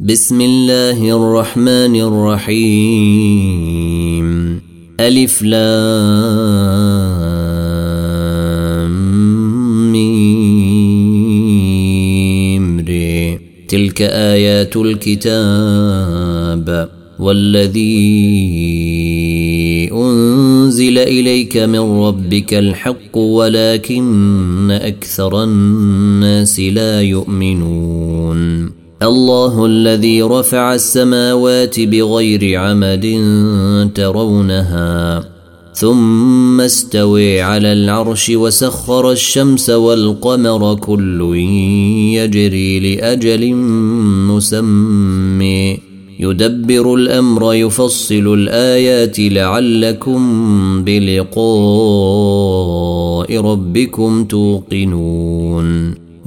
بسم الله الرحمن الرحيم. ألف لام ميم ري تلك آيات الكتاب والذي أنزل إليك من ربك الحق ولكن أكثر الناس لا يؤمنون. الله الذي رفع السماوات بغير عمد ترونها ثم استوي على العرش وسخر الشمس والقمر كل يجري لأجل مسمي يدبر الأمر يفصل الآيات لعلكم بلقاء ربكم توقنون.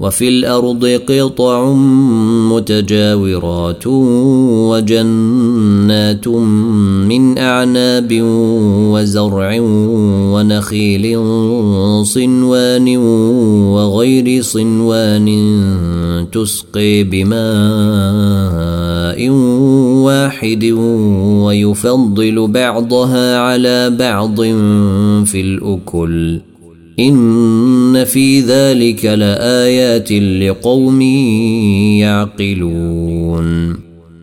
وفي الأرض قطع متجاورات وجنات من أعناب وزرع ونخيل صنوان وغير صنوان تسقي بماء واحد ويفضل بعضها على بعض في الأكل. إن في ذلك لآيات لقوم يعقلون.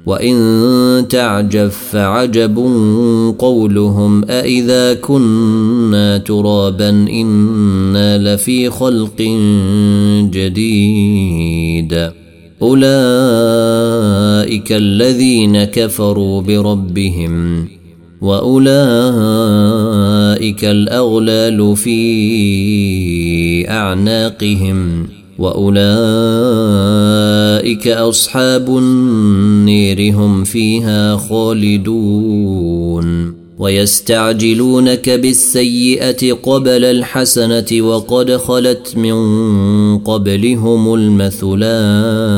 وإن تعجب فعجب قولهم أإذا كنا ترابا إنا لفي خلق جديد. أولئك الذين كفروا بربهم وأولئك الأغلال في أعناقهم وأولئك أصحاب النير هم فيها خالدون ويستعجلونك بالسيئة قبل الحسنة وقد خلت من قبلهم المثلات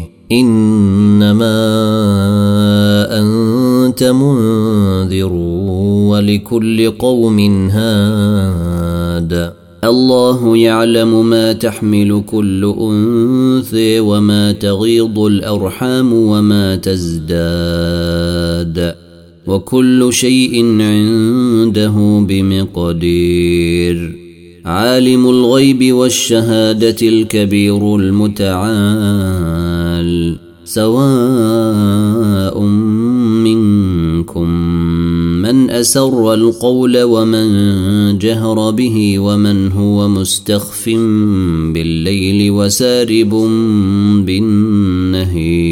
إنما أنت منذر ولكل قوم هاد. الله يعلم ما تحمل كل أنثى وما تغيض الأرحام وما تزداد. وكل شيء عنده بمقدير. عالم الغيب والشهادة الكبير المتعال سواء منكم من أسر القول ومن جهر به ومن هو مستخف بالليل وسارب بالنهير.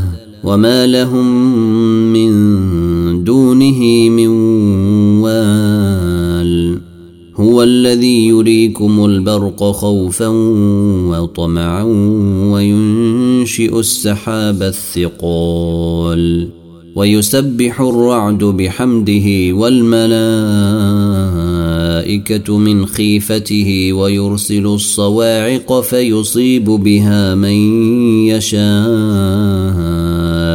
وما لهم من دونه من وال هو الذي يريكم البرق خوفا وطمعا وينشئ السحاب الثقال ويسبح الرعد بحمده والملائكه من خيفته ويرسل الصواعق فيصيب بها من يشاء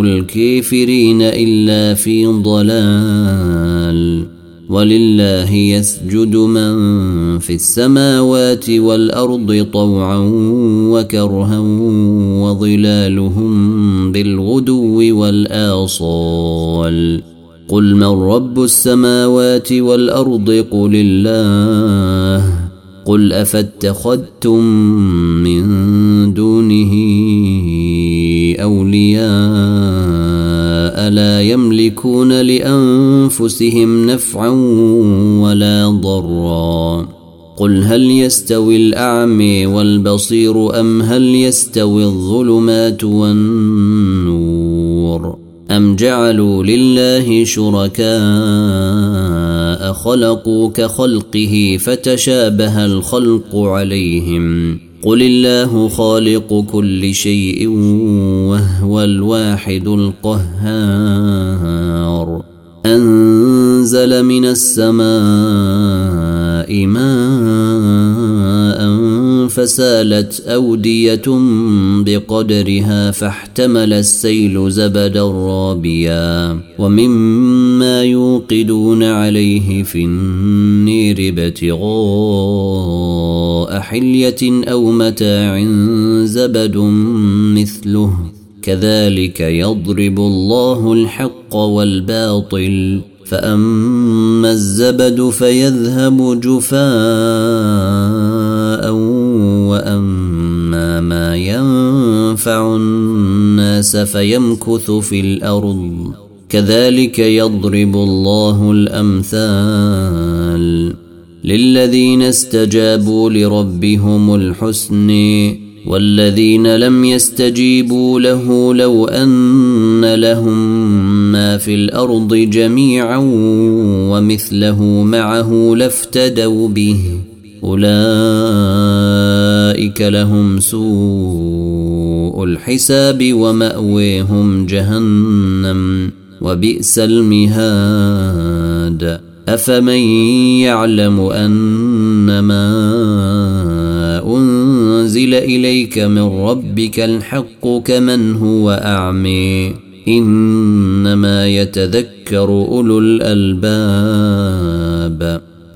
الكافرين إلا في ضلال ولله يسجد من في السماوات والأرض طوعا وكرها وظلالهم بالغدو والآصال. قل من رب السماوات والأرض؟ قل الله. قل أفاتخذتم من دونه أولياء لا يملكون لأنفسهم نفعا ولا ضرا. قل هل يستوي الاعمي والبصير أم هل يستوي الظلمات والنور؟ أم جعلوا لله شركاء خلقوا كخلقه فتشابه الخلق عليهم؟ قل الله خالق كل شيء وهو الواحد القهار انزل من السماء ماء فسالت أودية بقدرها فاحتمل السيل زبدا رابيا ومما يوقدون عليه في النير ابتغاء حلية أو متاع زبد مثله. كذلك يضرب الله الحق والباطل. فأما الزبد فيذهب جفاء وأما ما ينفع الناس فيمكث في الأرض. كذلك يضرب الله الأمثال للذين استجابوا لربهم الحسن والذين لم يستجيبوا له لو أن لهم ما في الأرض جميعا ومثله معه لافتدوا به. أولئك لهم سوء الحساب وماويهم جهنم وبئس المهاد. أفمن يعلم أنما أنزل إليك من ربك الحق كمن هو اعمي إنما يتذكر أولو الألباب.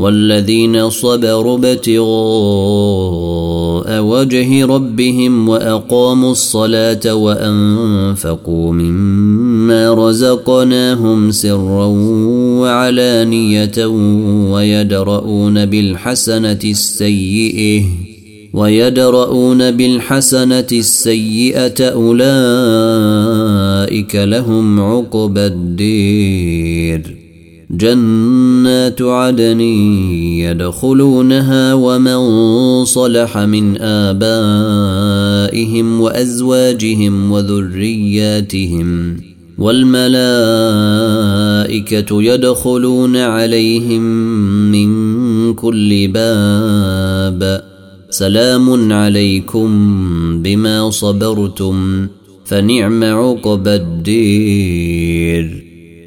والذين صبروا ابتغاء وجه ربهم وأقاموا الصلاة وأنفقوا مما رزقناهم سرا وعلانية ويدرؤون بالحسنة السيئة ويدرؤون بالحسنة السيئة أولئك لهم عقبى الدير جنات عدن يدخلونها ومن صلح من آبائهم وأزواجهم وذرياتهم والملائكة يدخلون عليهم من كل باب سلام عليكم بما صبرتم فنعم عقبى الدير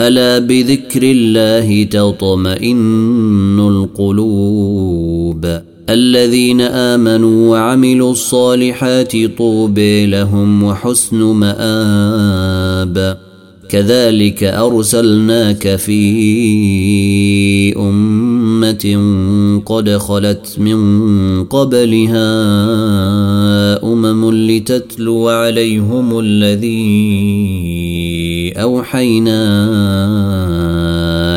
ألا بذكر الله تطمئن القلوب؟ الذين آمنوا وعملوا الصالحات طوبى لهم وحسن مآب. كذلك أرسلناك في أمة قد خلت من قبلها أمم لتتلو عليهم الذي أوحينا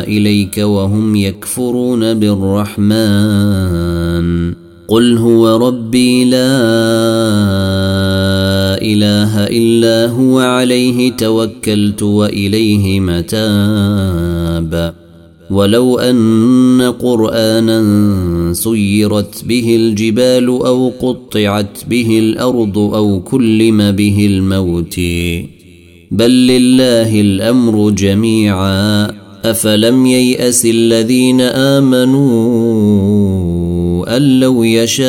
إليك وهم يكفرون بالرحمن. قل هو ربي لا إله إلا هو عليه توكلت وإليه متاب. ولو أن قرآنا سيرت به الجبال أو قطعت به الأرض أو كلم به الموت. بل لله الأمر جميعا. أفلم ييأس الذين آمنوا أن لو يشاء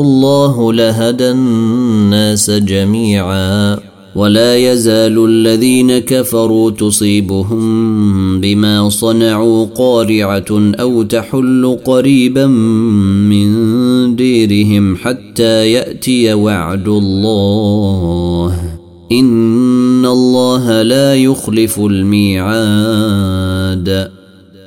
الله لهدى الناس جميعا. ولا يزال الذين كفروا تصيبهم بما صنعوا قارعة أو تحل قريبا من ديرهم حتى يأتي وعد الله. إن الله لا يخلف الميعاد.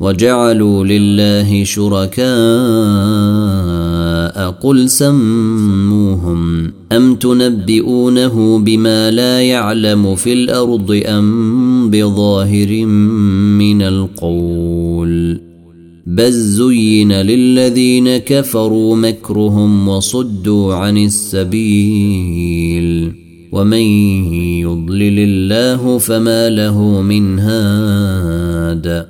وجعلوا لله شركاء قل سموهم أم تنبئونه بما لا يعلم في الأرض أم بظاهر من القول بل زين للذين كفروا مكرهم وصدوا عن السبيل ومن يضلل الله فما له من هاد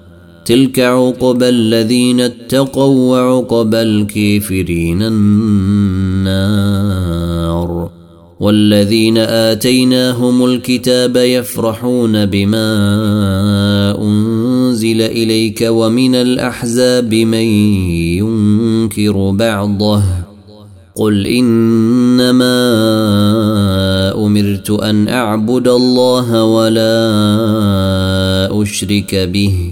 تلك عقبى الذين اتقوا وعقبى الكافرين النار والذين آتيناهم الكتاب يفرحون بما أنزل إليك ومن الأحزاب من ينكر بعضه قل إنما أمرت أن أعبد الله ولا أشرك به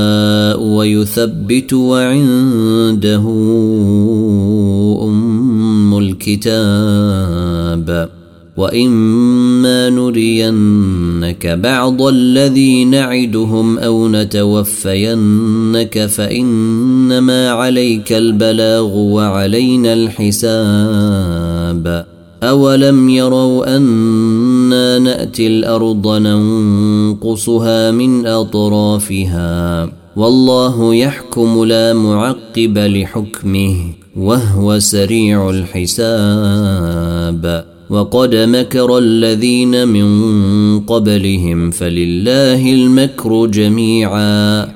ويثبت وعنده أم الكتاب. وإما نرينك بعض الذي نعدهم أو نتوفينك فإنما عليك البلاغ وعلينا الحساب. أولم يروا أنا نأتي الأرض ننقصها من أطرافها؟ والله يحكم لا معقب لحكمه وهو سريع الحساب. وقد مكر الذين من قبلهم فلله المكر جميعا.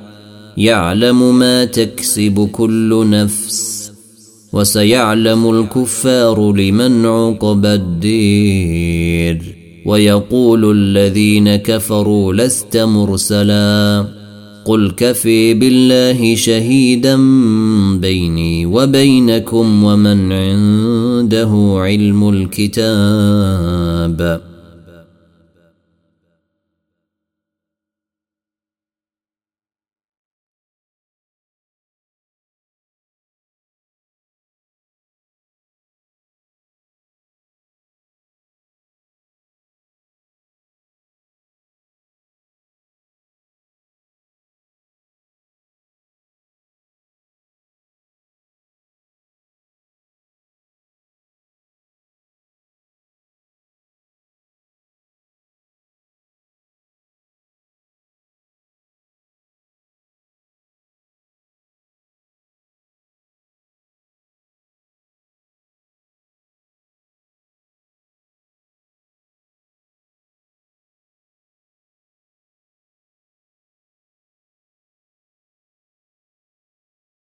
يعلم ما تكسب كل نفس وسيعلم الكفار لمن عقب الدير. ويقول الذين كفروا لست مرسلا. قل كفي بالله شهيدا بيني وبينكم ومن عنده علم الكتاب.